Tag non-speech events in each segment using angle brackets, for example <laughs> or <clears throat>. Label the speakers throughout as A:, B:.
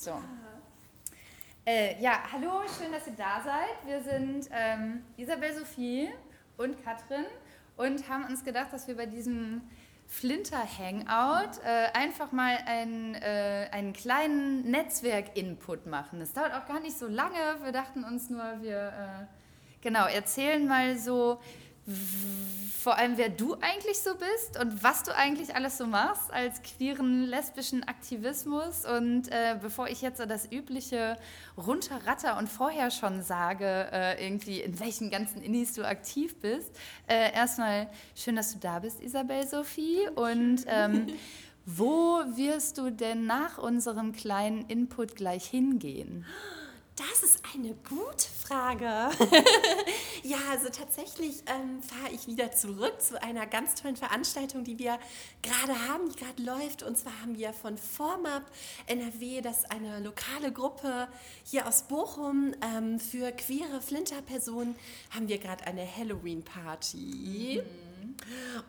A: So. Äh, ja, hallo, schön, dass ihr da seid. Wir sind ähm, Isabel Sophie und Katrin und haben uns gedacht, dass wir bei diesem Flinter-Hangout äh, einfach mal ein, äh, einen kleinen Netzwerk-Input machen. Das dauert auch gar nicht so lange. Wir dachten uns nur, wir äh, genau erzählen mal so, vor allem, wer du eigentlich so bist und was du eigentlich alles so machst als queeren, lesbischen Aktivismus. Und äh, bevor ich jetzt so das übliche runterratter und vorher schon sage, äh, irgendwie in welchen ganzen Innis du aktiv bist, äh, erstmal schön, dass du da bist, Isabel Sophie. Und ähm, <laughs> wo wirst du denn nach unserem kleinen Input gleich hingehen? <gasps>
B: Das ist eine gute Frage. <laughs> ja, also tatsächlich ähm, fahre ich wieder zurück zu einer ganz tollen Veranstaltung, die wir gerade haben, die gerade läuft. Und zwar haben wir von Formab NRW, das ist eine lokale Gruppe hier aus Bochum ähm, für queere Flinterpersonen, haben wir gerade eine Halloween-Party. Mhm.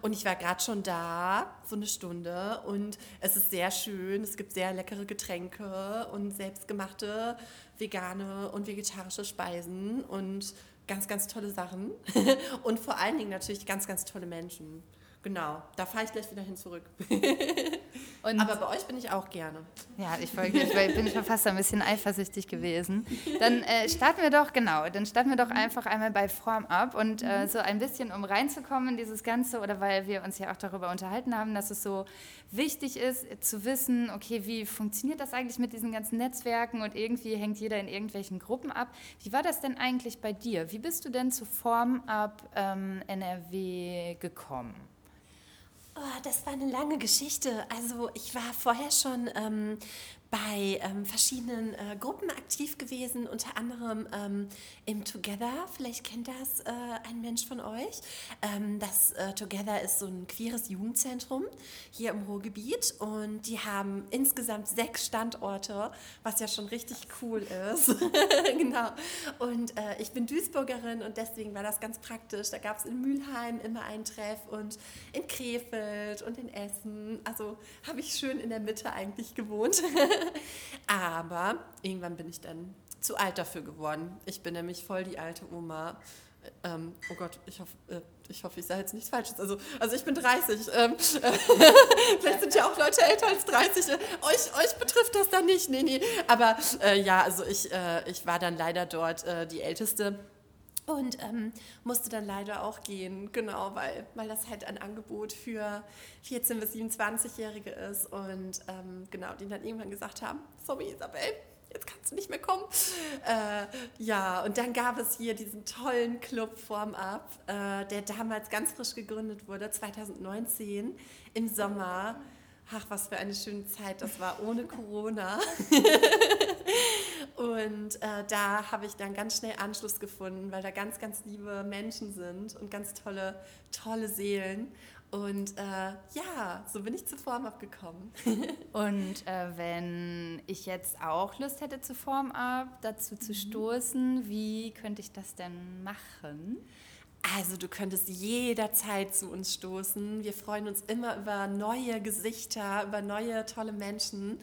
B: Und ich war gerade schon da, so eine Stunde. Und es ist sehr schön. Es gibt sehr leckere Getränke und selbstgemachte vegane und vegetarische Speisen und ganz, ganz tolle Sachen. <laughs> und vor allen Dingen natürlich ganz, ganz tolle Menschen. Genau, da fahre ich gleich wieder hin zurück. <laughs> Aber bei euch bin ich auch gerne.
A: Ja, ich, wollte, ich bin schon fast ein bisschen eifersüchtig gewesen. Dann äh, starten wir doch, genau, dann starten wir doch einfach einmal bei Form ab und äh, so ein bisschen, um reinzukommen in dieses Ganze, oder weil wir uns ja auch darüber unterhalten haben, dass es so wichtig ist zu wissen, okay, wie funktioniert das eigentlich mit diesen ganzen Netzwerken und irgendwie hängt jeder in irgendwelchen Gruppen ab. Wie war das denn eigentlich bei dir? Wie bist du denn zu Form ab ähm, NRW gekommen?
B: Oh, das war eine lange Geschichte. Also ich war vorher schon ähm, bei ähm, verschiedenen äh, Gruppen aktiv gewesen, unter anderem ähm, im Together. Vielleicht kennt das äh, ein Mensch von euch. Ähm, das äh, Together ist so ein queeres Jugendzentrum hier im Ruhrgebiet und die haben insgesamt sechs Standorte, was ja schon richtig cool ist. <laughs> genau. Und äh, ich bin Duisburgerin und deswegen war das ganz praktisch. Da gab es in Mülheim immer einen Treff und in Krefeld und in Essen. Also habe ich schön in der Mitte eigentlich gewohnt. <laughs> <laughs> Aber irgendwann bin ich dann zu alt dafür geworden. Ich bin nämlich voll die alte Oma. Ähm, oh Gott, ich hoffe, äh, ich hoffe, ich sage jetzt nichts Falsches. Also, also ich bin 30. Ähm, äh, <laughs> vielleicht sind ja auch Leute älter als 30. Äh, euch, euch betrifft das dann nicht. Nee, nee. Aber äh, ja, also ich, äh, ich war dann leider dort äh, die Älteste und ähm, musste dann leider auch gehen, genau, weil, weil das halt ein Angebot für 14- bis 27-Jährige ist. Und ähm, genau, die dann irgendwann gesagt haben, sorry Isabel, jetzt kannst du nicht mehr kommen. Äh, ja, und dann gab es hier diesen tollen Club Form Up, äh, der damals ganz frisch gegründet wurde, 2019 im Sommer. Ach, was für eine schöne Zeit das war, ohne Corona. <laughs> Und äh, da habe ich dann ganz schnell Anschluss gefunden, weil da ganz, ganz liebe Menschen sind und ganz tolle, tolle Seelen. Und äh, ja, so bin ich zu Form abgekommen. <laughs>
A: und äh, wenn ich jetzt auch Lust hätte, zu Form ab dazu zu mhm. stoßen, wie könnte ich das denn machen?
B: Also du könntest jederzeit zu uns stoßen. Wir freuen uns immer über neue Gesichter, über neue tolle Menschen.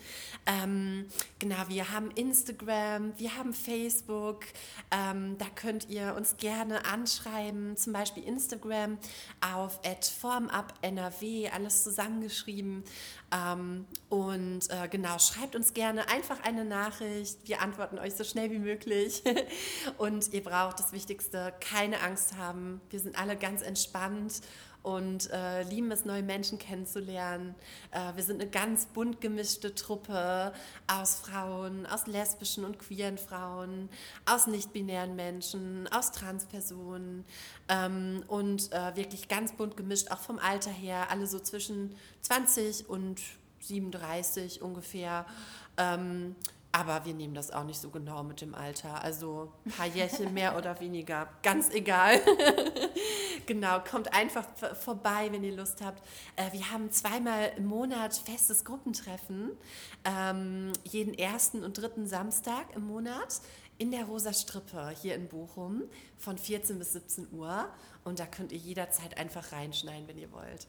B: Ähm, genau, wir haben Instagram, wir haben Facebook. Ähm, da könnt ihr uns gerne anschreiben, zum Beispiel Instagram auf @formupnrw, alles zusammengeschrieben. Ähm, und äh, genau, schreibt uns gerne einfach eine Nachricht. Wir antworten euch so schnell wie möglich. <laughs> und ihr braucht das Wichtigste, keine Angst haben. Wir sind alle ganz entspannt und äh, lieben es, neue Menschen kennenzulernen. Äh, wir sind eine ganz bunt gemischte Truppe aus Frauen, aus lesbischen und queeren Frauen, aus nicht-binären Menschen, aus Transpersonen ähm, und äh, wirklich ganz bunt gemischt, auch vom Alter her, alle so zwischen 20 und 37 ungefähr. Ähm, aber wir nehmen das auch nicht so genau mit dem Alter. Also ein paar Jährchen mehr oder weniger, ganz egal. <laughs> genau, kommt einfach vorbei, wenn ihr Lust habt. Äh, wir haben zweimal im Monat festes Gruppentreffen, ähm, jeden ersten und dritten Samstag im Monat in der Rosa Strippe hier in Bochum von 14 bis 17 Uhr. Und da könnt ihr jederzeit einfach reinschneiden, wenn ihr wollt.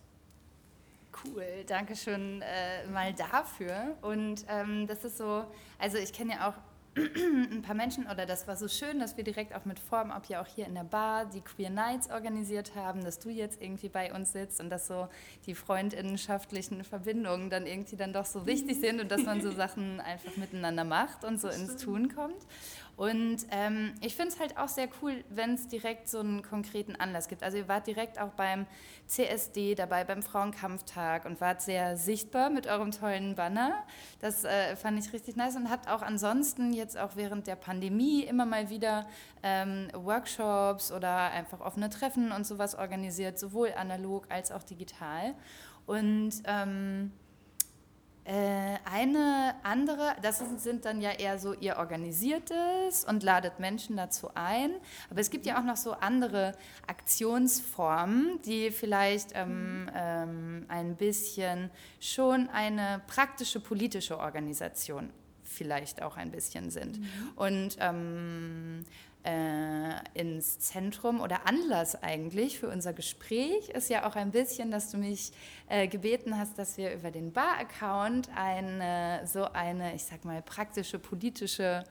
A: Cool, danke schön äh, mal dafür. Und ähm, das ist so, also ich kenne ja auch <clears throat> ein paar Menschen, oder das war so schön, dass wir direkt auch mit Form, ob ja auch hier in der Bar, die Queer Nights organisiert haben, dass du jetzt irgendwie bei uns sitzt und dass so die freundinnenschaftlichen Verbindungen dann irgendwie dann doch so wichtig <laughs> sind und dass man so Sachen einfach miteinander macht und so ins Tun kommt. Und ähm, ich finde es halt auch sehr cool, wenn es direkt so einen konkreten Anlass gibt. Also ihr wart direkt auch beim CSD dabei, beim Frauenkampftag und wart sehr sichtbar mit eurem tollen Banner. Das äh, fand ich richtig nice und habt auch ansonsten jetzt auch während der Pandemie immer mal wieder ähm, Workshops oder einfach offene Treffen und sowas organisiert, sowohl analog als auch digital. Und ähm, äh, eine andere, das sind dann ja eher so, ihr organisiertes und ladet Menschen dazu ein. Aber es gibt ja auch noch so andere Aktionsformen, die vielleicht ähm, ähm, ein bisschen schon eine praktische politische Organisation vielleicht auch ein bisschen sind. Mhm. Und ähm, äh, ins Zentrum oder Anlass eigentlich für unser Gespräch ist ja auch ein bisschen, dass du mich äh, gebeten hast, dass wir über den Bar-Account eine, so eine, ich sag mal, praktische politische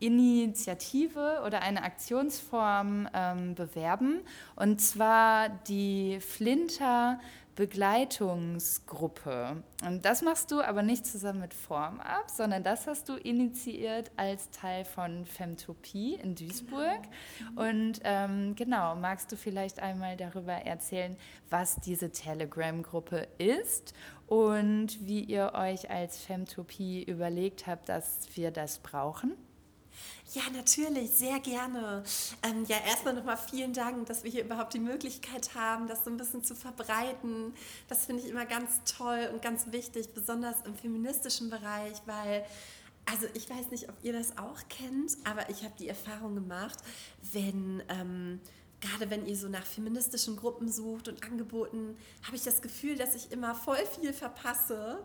A: Initiative oder eine Aktionsform ähm, bewerben. Und zwar die Flinter Begleitungsgruppe. Und das machst du aber nicht zusammen mit Formab, sondern das hast du initiiert als Teil von Femtopie in Duisburg. Genau. Und ähm, genau, magst du vielleicht einmal darüber erzählen, was diese Telegram-Gruppe ist und wie ihr euch als Femtopie überlegt habt, dass wir das brauchen?
B: Ja, natürlich, sehr gerne. Ähm, ja, erstmal nochmal vielen Dank, dass wir hier überhaupt die Möglichkeit haben, das so ein bisschen zu verbreiten. Das finde ich immer ganz toll und ganz wichtig, besonders im feministischen Bereich, weil also ich weiß nicht, ob ihr das auch kennt, aber ich habe die Erfahrung gemacht, wenn ähm, gerade wenn ihr so nach feministischen Gruppen sucht und Angeboten, habe ich das Gefühl, dass ich immer voll viel verpasse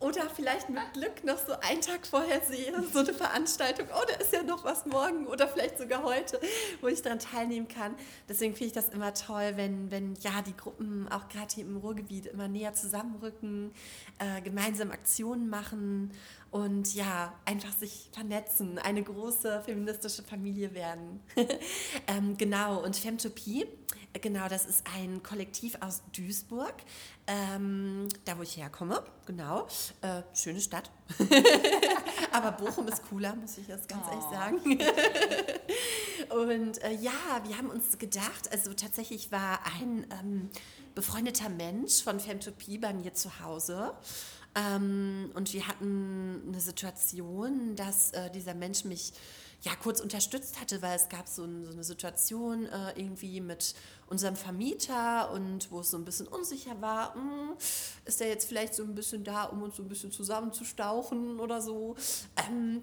B: oder vielleicht mit Glück noch so einen Tag vorher sehe, so eine Veranstaltung, oh, da ist ja noch was morgen oder vielleicht sogar heute, wo ich daran teilnehmen kann. Deswegen finde ich das immer toll, wenn, wenn ja die Gruppen auch gerade hier im Ruhrgebiet immer näher zusammenrücken, äh, gemeinsam Aktionen machen und ja, einfach sich vernetzen, eine große feministische Familie werden. <laughs> ähm, genau, und Femtopie Genau, das ist ein Kollektiv aus Duisburg, ähm, da wo ich herkomme. Genau, äh, schöne Stadt. <laughs> Aber Bochum ist cooler, muss ich jetzt ganz oh. ehrlich sagen. <laughs> Und äh, ja, wir haben uns gedacht, also tatsächlich war ein ähm, befreundeter Mensch von Femtopie bei mir zu Hause. Ähm, und wir hatten eine Situation, dass äh, dieser Mensch mich ja kurz unterstützt hatte, weil es gab so, ein, so eine Situation äh, irgendwie mit unserem Vermieter und wo es so ein bisschen unsicher war, mh, hm, ist er jetzt vielleicht so ein bisschen da, um uns so ein bisschen zusammenzustauchen oder so. Ähm,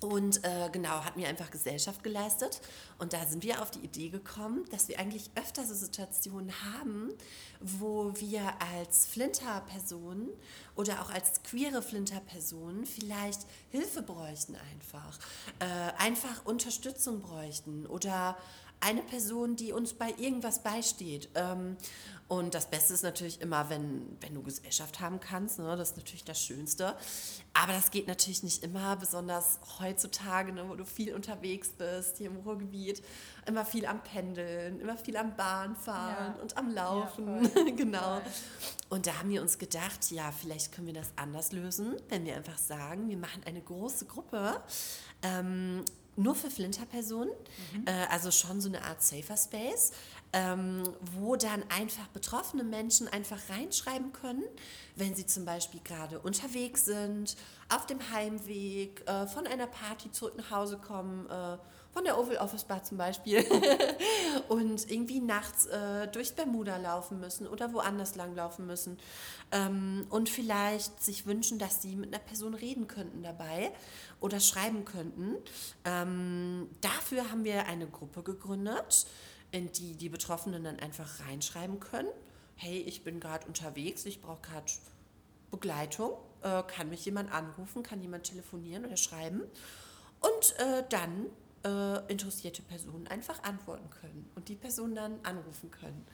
B: und äh, genau, hat mir einfach Gesellschaft geleistet. Und da sind wir auf die Idee gekommen, dass wir eigentlich öfter so Situationen haben, wo wir als Flinter-Personen oder auch als queere Flinter-Personen vielleicht Hilfe bräuchten einfach. Äh, einfach Unterstützung bräuchten oder eine Person, die uns bei irgendwas beisteht. Ähm, und das Beste ist natürlich immer, wenn, wenn du Gesellschaft haben kannst. Ne? Das ist natürlich das Schönste. Aber das geht natürlich nicht immer, besonders heutzutage, ne, wo du viel unterwegs bist, hier im Ruhrgebiet. Immer viel am Pendeln, immer viel am Bahnfahren ja. und am Laufen. Ja, <laughs> genau. Und da haben wir uns gedacht, ja, vielleicht können wir das anders lösen, wenn wir einfach sagen, wir machen eine große Gruppe. Ähm, nur für Flinter-Personen, mhm. äh, also schon so eine Art Safer Space, ähm, wo dann einfach betroffene Menschen einfach reinschreiben können, wenn sie zum Beispiel gerade unterwegs sind, auf dem Heimweg, äh, von einer Party zurück nach Hause kommen, äh, von der Oval Office Bar zum Beispiel, <laughs> und irgendwie nachts äh, durchs Bermuda laufen müssen oder woanders langlaufen müssen ähm, und vielleicht sich wünschen, dass sie mit einer Person reden könnten dabei oder schreiben könnten. Ähm, dafür haben wir eine Gruppe gegründet, in die die Betroffenen dann einfach reinschreiben können. Hey, ich bin gerade unterwegs, ich brauche gerade Begleitung. Äh, kann mich jemand anrufen, kann jemand telefonieren oder schreiben? Und äh, dann äh, interessierte Personen einfach antworten können und die Person dann anrufen können.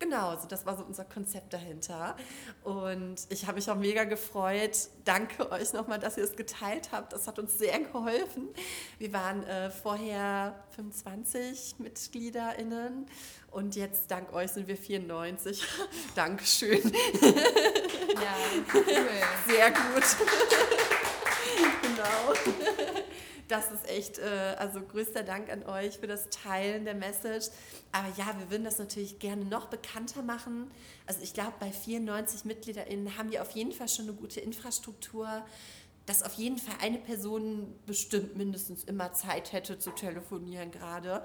B: Genau, also das war so unser Konzept dahinter. Und ich habe mich auch mega gefreut. Danke euch nochmal, dass ihr es geteilt habt. Das hat uns sehr geholfen. Wir waren äh, vorher 25 MitgliederInnen und jetzt dank euch sind wir 94. <laughs> Dankeschön. Ja, cool. <laughs> Sehr gut. <laughs> genau das ist echt, äh, also größter Dank an euch für das Teilen der Message. Aber ja, wir würden das natürlich gerne noch bekannter machen. Also ich glaube, bei 94 MitgliederInnen haben wir auf jeden Fall schon eine gute Infrastruktur, dass auf jeden Fall eine Person bestimmt mindestens immer Zeit hätte zu telefonieren gerade.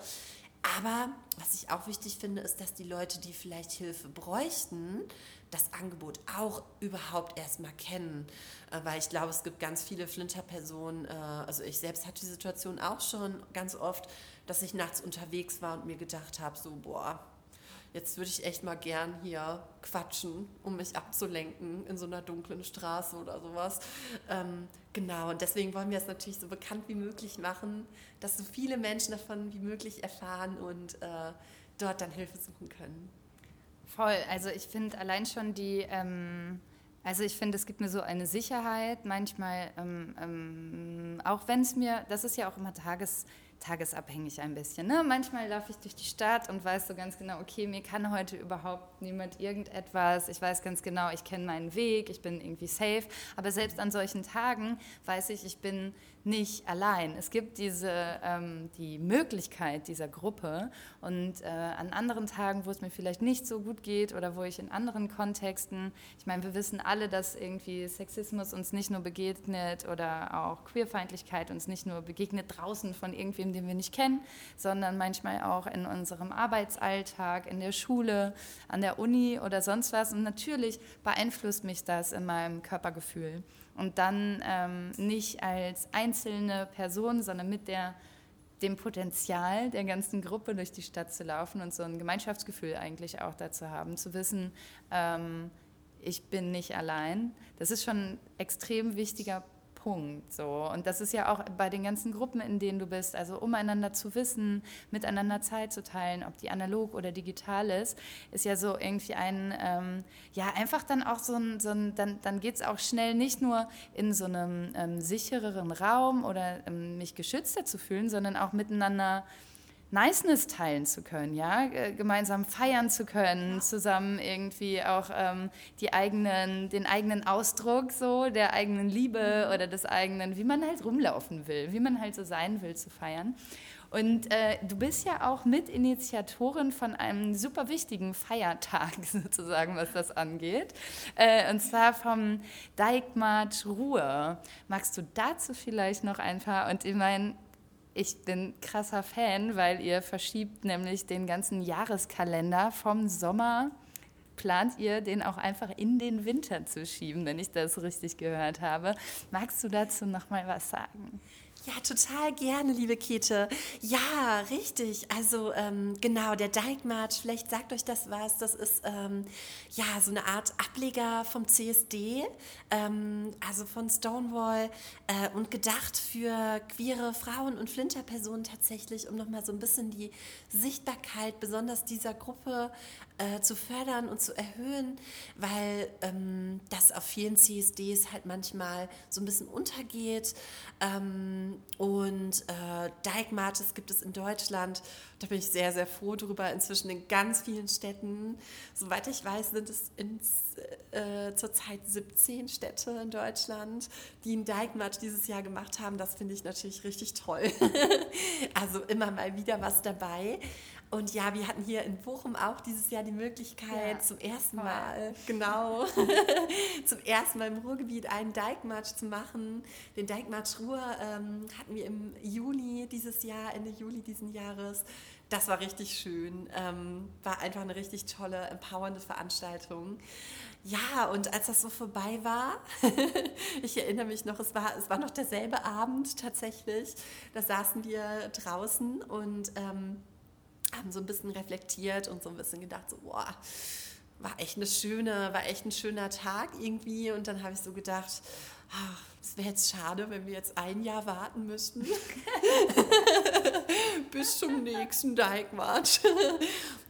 B: Aber was ich auch wichtig finde, ist, dass die Leute, die vielleicht Hilfe bräuchten, das Angebot auch überhaupt erstmal kennen. Äh, weil ich glaube, es gibt ganz viele Flinter-Personen, äh, also ich selbst hatte die Situation auch schon ganz oft, dass ich nachts unterwegs war und mir gedacht habe, so, boah, jetzt würde ich echt mal gern hier quatschen, um mich abzulenken in so einer dunklen Straße oder sowas. Ähm, genau, und deswegen wollen wir es natürlich so bekannt wie möglich machen, dass so viele Menschen davon wie möglich erfahren und äh, dort dann Hilfe suchen können.
A: Voll, also ich finde allein schon die, ähm, also ich finde, es gibt mir so eine Sicherheit, manchmal, ähm, ähm, auch wenn es mir, das ist ja auch immer Tages tagesabhängig ein bisschen. Ne? Manchmal laufe ich durch die Stadt und weiß so ganz genau, okay, mir kann heute überhaupt niemand irgendetwas. Ich weiß ganz genau, ich kenne meinen Weg, ich bin irgendwie safe. Aber selbst an solchen Tagen weiß ich, ich bin nicht allein. Es gibt diese, ähm, die Möglichkeit dieser Gruppe und äh, an anderen Tagen, wo es mir vielleicht nicht so gut geht oder wo ich in anderen Kontexten, ich meine, wir wissen alle, dass irgendwie Sexismus uns nicht nur begegnet oder auch Queerfeindlichkeit uns nicht nur begegnet draußen von irgendwem, den wir nicht kennen, sondern manchmal auch in unserem Arbeitsalltag, in der Schule, an der Uni oder sonst was. Und natürlich beeinflusst mich das in meinem Körpergefühl und dann ähm, nicht als einzelne Person, sondern mit der, dem Potenzial der ganzen Gruppe durch die Stadt zu laufen und so ein Gemeinschaftsgefühl eigentlich auch dazu haben, zu wissen, ähm, ich bin nicht allein. Das ist schon ein extrem wichtiger Punkt. So. Und das ist ja auch bei den ganzen Gruppen, in denen du bist, also umeinander zu wissen, miteinander Zeit zu teilen, ob die analog oder digital ist, ist ja so irgendwie ein, ähm, ja, einfach dann auch so ein, so ein dann, dann geht es auch schnell nicht nur in so einem ähm, sichereren Raum oder ähm, mich geschützter zu fühlen, sondern auch miteinander Niceness teilen zu können, ja, gemeinsam feiern zu können, zusammen irgendwie auch ähm, die eigenen, den eigenen Ausdruck so der eigenen Liebe oder des eigenen, wie man halt rumlaufen will, wie man halt so sein will, zu feiern. Und äh, du bist ja auch Mitinitiatorin von einem super wichtigen Feiertag <laughs> sozusagen, was das angeht. Äh, und zwar vom Dijkmarsch Ruhe. Magst du dazu vielleicht noch ein paar? Und ich meine, ich bin krasser Fan, weil ihr verschiebt nämlich den ganzen Jahreskalender vom Sommer. Plant ihr den auch einfach in den Winter zu schieben, wenn ich das richtig gehört habe? Magst du dazu noch mal was sagen?
B: Ja, total gerne, liebe Kete. Ja, richtig. Also ähm, genau, der Dijkmarsch, vielleicht sagt euch das was. Das ist ähm, ja so eine Art Ableger vom CSD, ähm, also von Stonewall äh, und gedacht für queere Frauen und Flinterpersonen tatsächlich, um nochmal so ein bisschen die Sichtbarkeit besonders dieser Gruppe äh, zu fördern und zu erhöhen, weil ähm, das auf vielen CSDs halt manchmal so ein bisschen untergeht. Ähm, und äh, Dyke Marches gibt es in Deutschland. Da bin ich sehr, sehr froh drüber. Inzwischen in ganz vielen Städten. Soweit ich weiß, sind es ins, äh, zurzeit 17 Städte in Deutschland, die einen Dyke March dieses Jahr gemacht haben. Das finde ich natürlich richtig toll. <laughs> also immer mal wieder was dabei. Und ja, wir hatten hier in Bochum auch dieses Jahr die Möglichkeit, ja, zum ersten voll. Mal, <laughs> genau, <laughs> zum ersten Mal im Ruhrgebiet einen Dijkmarsch zu machen. Den Dijkmarsch Ruhr ähm, hatten wir im Juli dieses Jahr, Ende Juli diesen Jahres. Das war richtig schön. Ähm, war einfach eine richtig tolle, empowernde Veranstaltung. Ja, und als das so vorbei war, <laughs> ich erinnere mich noch, es war, es war noch derselbe Abend tatsächlich. Da saßen wir draußen und ähm, haben so ein bisschen reflektiert und so ein bisschen gedacht, so, boah, war echt eine schöne, war echt ein schöner Tag irgendwie. Und dann habe ich so gedacht, es wäre jetzt schade, wenn wir jetzt ein Jahr warten müssten <laughs> bis zum nächsten Dijkmarsch.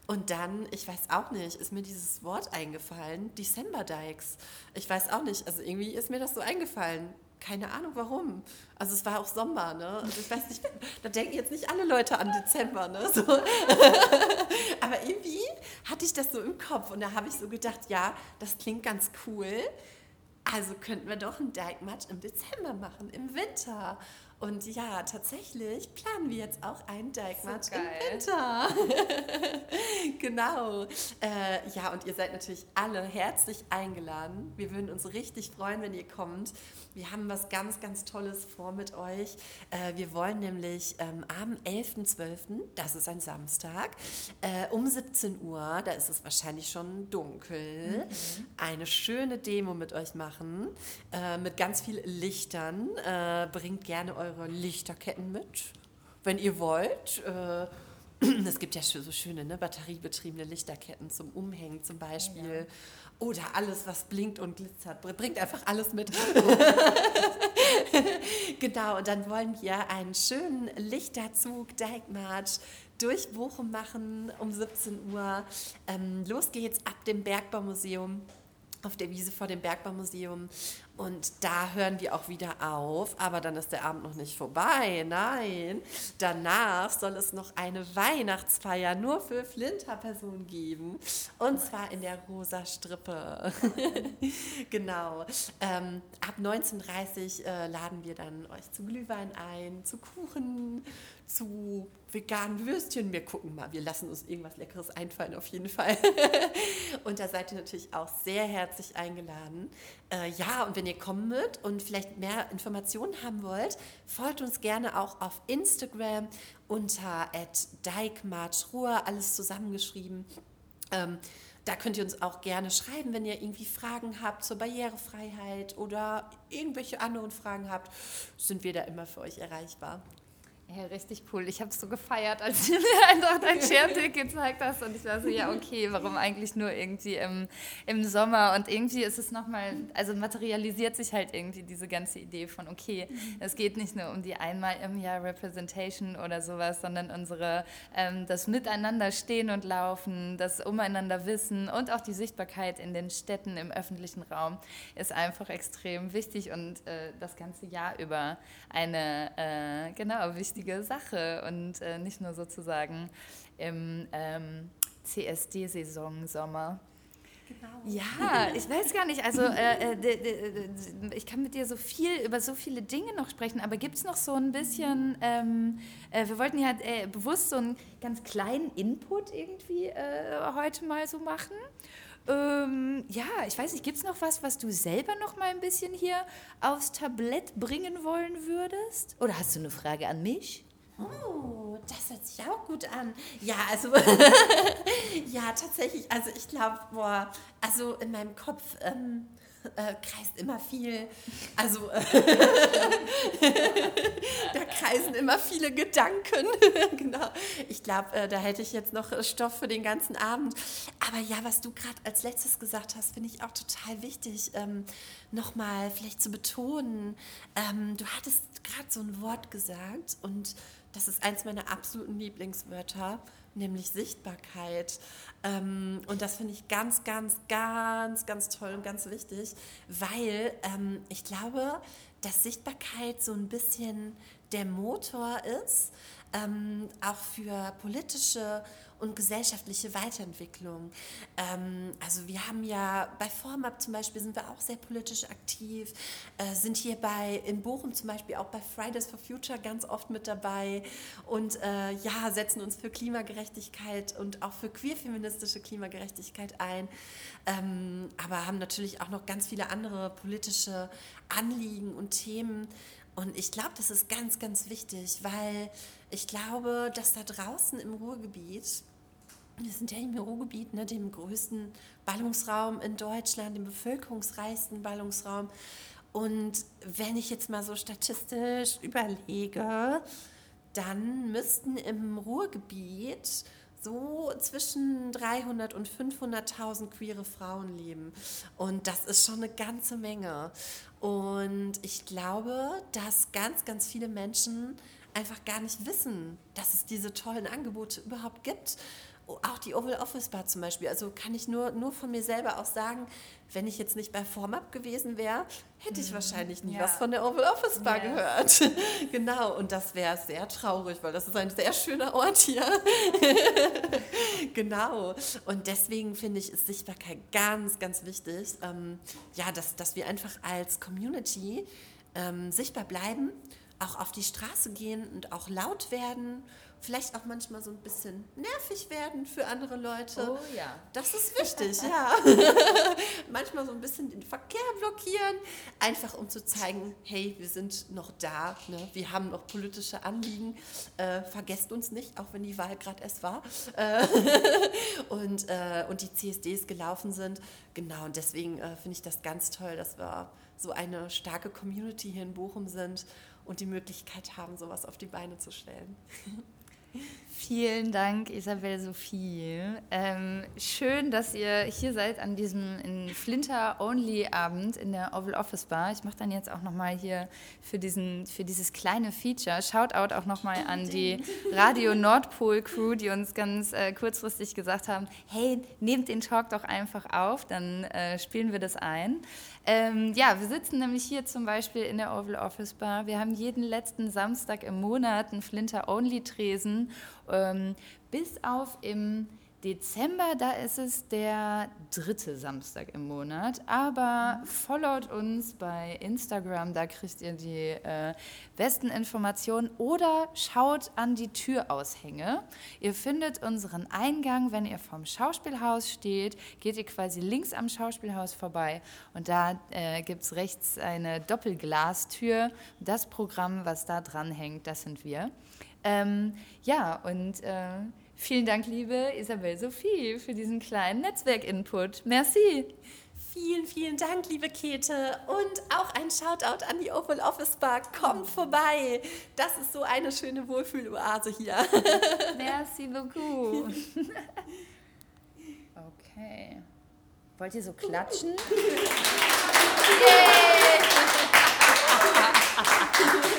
B: Und dann, ich weiß auch nicht, ist mir dieses Wort eingefallen, December Dikes. Ich weiß auch nicht, also irgendwie ist mir das so eingefallen keine Ahnung warum. Also es war auch Sommer, ne? Also ich weiß nicht, da denken jetzt nicht alle Leute an Dezember, ne? So. <laughs> Aber irgendwie hatte ich das so im Kopf und da habe ich so gedacht, ja, das klingt ganz cool. Also könnten wir doch einen Dijkmatch im Dezember machen, im Winter. Und ja, tatsächlich planen wir jetzt auch einen Dijkmatch so im Winter. <laughs> genau. Äh, ja, und ihr seid natürlich alle herzlich eingeladen. Wir würden uns richtig freuen, wenn ihr kommt. Wir haben was ganz, ganz Tolles vor mit euch. Äh, wir wollen nämlich ähm, am 11.12., das ist ein Samstag, äh, um 17 Uhr, da ist es wahrscheinlich schon dunkel, mhm. eine schöne Demo mit euch machen, äh, mit ganz viel Lichtern. Äh, bringt gerne eure Lichterketten mit, wenn ihr wollt. Äh, <clears throat> es gibt ja so schöne ne, batteriebetriebene Lichterketten zum Umhängen zum Beispiel. Ja. Oder alles, was blinkt und glitzert. Bringt einfach alles mit. <laughs> genau, und dann wollen wir einen schönen Lichterzug, Dijkmarsch durch Bochum machen um 17 Uhr. Ähm, los geht's ab dem Bergbaumuseum auf der Wiese vor dem Bergbaumuseum. Und da hören wir auch wieder auf, aber dann ist der Abend noch nicht vorbei. Nein, danach soll es noch eine Weihnachtsfeier nur für Flinter-Personen geben. Und zwar in der Rosa Strippe. <laughs> genau. Ähm, ab 19.30 Uhr äh, laden wir dann euch zu Glühwein ein, zu Kuchen, zu veganen Würstchen. Wir gucken mal, wir lassen uns irgendwas Leckeres einfallen auf jeden Fall. <laughs> und da seid ihr natürlich auch sehr herzlich eingeladen. Äh, ja, und wenn ihr kommen mögt und vielleicht mehr Informationen haben wollt, folgt uns gerne auch auf Instagram unter @dijkmarchruhe, alles zusammengeschrieben. Ähm, da könnt ihr uns auch gerne schreiben, wenn ihr irgendwie Fragen habt zur Barrierefreiheit oder irgendwelche anderen Fragen habt, sind wir da immer für euch erreichbar.
A: Ja, richtig cool. Ich habe es so gefeiert, als du mir <laughs> einfach dein Share-Tick gezeigt hast. Und ich war so, ja, okay, warum eigentlich nur irgendwie im, im Sommer? Und irgendwie ist es nochmal, also materialisiert sich halt irgendwie diese ganze Idee von, okay, mhm. es geht nicht nur um die einmal im Jahr Representation oder sowas, sondern unsere, ähm, das Miteinander stehen und laufen, das Umeinander wissen und auch die Sichtbarkeit in den Städten, im öffentlichen Raum ist einfach extrem wichtig und äh, das ganze Jahr über eine, äh, genau, wichtige wichtige Sache und äh, nicht nur sozusagen im ähm, CSD-Saison Sommer. Genau. Ja, ich weiß gar nicht. Also äh, äh, ich kann mit dir so viel über so viele Dinge noch sprechen, aber gibt es noch so ein bisschen, ähm, äh, wir wollten ja äh, bewusst so einen ganz kleinen Input irgendwie äh, heute mal so machen. Ähm, ja, ich weiß nicht, gibt es noch was, was du selber noch mal ein bisschen hier aufs Tablett bringen wollen würdest? Oder hast du eine Frage an mich?
B: Oh, das hört sich auch gut an. Ja, also, <laughs> ja, tatsächlich, also ich glaube, boah, also in meinem Kopf ähm, äh, kreist immer viel, also äh, <laughs> da kreisen immer viele Gedanken. <laughs> genau. Ich glaube, äh, da hätte ich jetzt noch Stoff für den ganzen Abend. Aber ja, was du gerade als letztes gesagt hast, finde ich auch total wichtig, ähm, nochmal vielleicht zu betonen. Ähm, du hattest gerade so ein Wort gesagt und das ist eins meiner absoluten Lieblingswörter nämlich Sichtbarkeit. Ähm, und das finde ich ganz, ganz, ganz, ganz toll und ganz wichtig, weil ähm, ich glaube, dass Sichtbarkeit so ein bisschen der Motor ist, ähm, auch für politische und gesellschaftliche Weiterentwicklung. Ähm, also wir haben ja bei Formab zum Beispiel sind wir auch sehr politisch aktiv, äh, sind hier bei in Bochum zum Beispiel auch bei Fridays for Future ganz oft mit dabei und äh, ja setzen uns für Klimagerechtigkeit und auch für queerfeministische Klimagerechtigkeit ein, ähm, aber haben natürlich auch noch ganz viele andere politische Anliegen und Themen. Und ich glaube, das ist ganz, ganz wichtig, weil ich glaube, dass da draußen im Ruhrgebiet wir sind ja im Ruhrgebiet, ne, dem größten Ballungsraum in Deutschland, dem bevölkerungsreichsten Ballungsraum. Und wenn ich jetzt mal so statistisch überlege, dann müssten im Ruhrgebiet so zwischen 300 und 500.000 queere Frauen leben. Und das ist schon eine ganze Menge. Und ich glaube, dass ganz, ganz viele Menschen einfach gar nicht wissen, dass es diese tollen Angebote überhaupt gibt auch die Oval Office Bar zum Beispiel. Also kann ich nur, nur von mir selber auch sagen, wenn ich jetzt nicht bei Formab gewesen wäre, hätte ich mhm. wahrscheinlich nie ja. was von der Oval Office Bar yes. gehört. <laughs> genau, und das wäre sehr traurig, weil das ist ein sehr schöner Ort hier. <laughs> genau. Und deswegen finde ich, ist Sichtbarkeit ganz, ganz wichtig. Ähm, ja, dass, dass wir einfach als Community ähm, sichtbar bleiben, auch auf die Straße gehen und auch laut werden vielleicht auch manchmal so ein bisschen nervig werden für andere Leute.
A: Oh ja.
B: Das ist wichtig, <laughs> ja. <laughs> manchmal so ein bisschen den Verkehr blockieren, einfach um zu zeigen, hey, wir sind noch da, ne? wir haben noch politische Anliegen, äh, vergesst uns nicht, auch wenn die Wahl gerade erst war äh, <laughs> und, äh, und die CSDs gelaufen sind. Genau, und deswegen äh, finde ich das ganz toll, dass wir so eine starke Community hier in Bochum sind und die Möglichkeit haben, sowas auf die Beine zu stellen. <laughs>
A: Vielen Dank, Isabel Sophie. Ähm, schön, dass ihr hier seid an diesem Flinter-Only-Abend in der Oval Office Bar. Ich mache dann jetzt auch nochmal hier für, diesen, für dieses kleine Feature. Shoutout auch nochmal an die Radio Nordpol-Crew, die uns ganz äh, kurzfristig gesagt haben, hey, nehmt den Talk doch einfach auf, dann äh, spielen wir das ein. Ähm, ja, wir sitzen nämlich hier zum Beispiel in der Oval Office Bar. Wir haben jeden letzten Samstag im Monat einen Flinter-Only-Tresen, ähm, bis auf im Dezember, da ist es der dritte Samstag im Monat. Aber followt uns bei Instagram, da kriegt ihr die äh, besten Informationen. Oder schaut an die Türaushänge. Ihr findet unseren Eingang, wenn ihr vom Schauspielhaus steht, geht ihr quasi links am Schauspielhaus vorbei. Und da äh, gibt es rechts eine Doppelglastür. Das Programm, was da dran hängt, das sind wir. Ähm, ja, und. Äh, Vielen Dank, liebe Isabel Sophie, für diesen kleinen Netzwerk-Input. Merci.
B: Vielen, vielen Dank, liebe Käthe. Und auch ein Shoutout an die Oval Office Bar. Kommt vorbei. Das ist so eine schöne Wohlfühloase hier. <laughs> <laughs>
A: Merci beaucoup. <laughs> Okay. Wollt ihr so klatschen? Yay!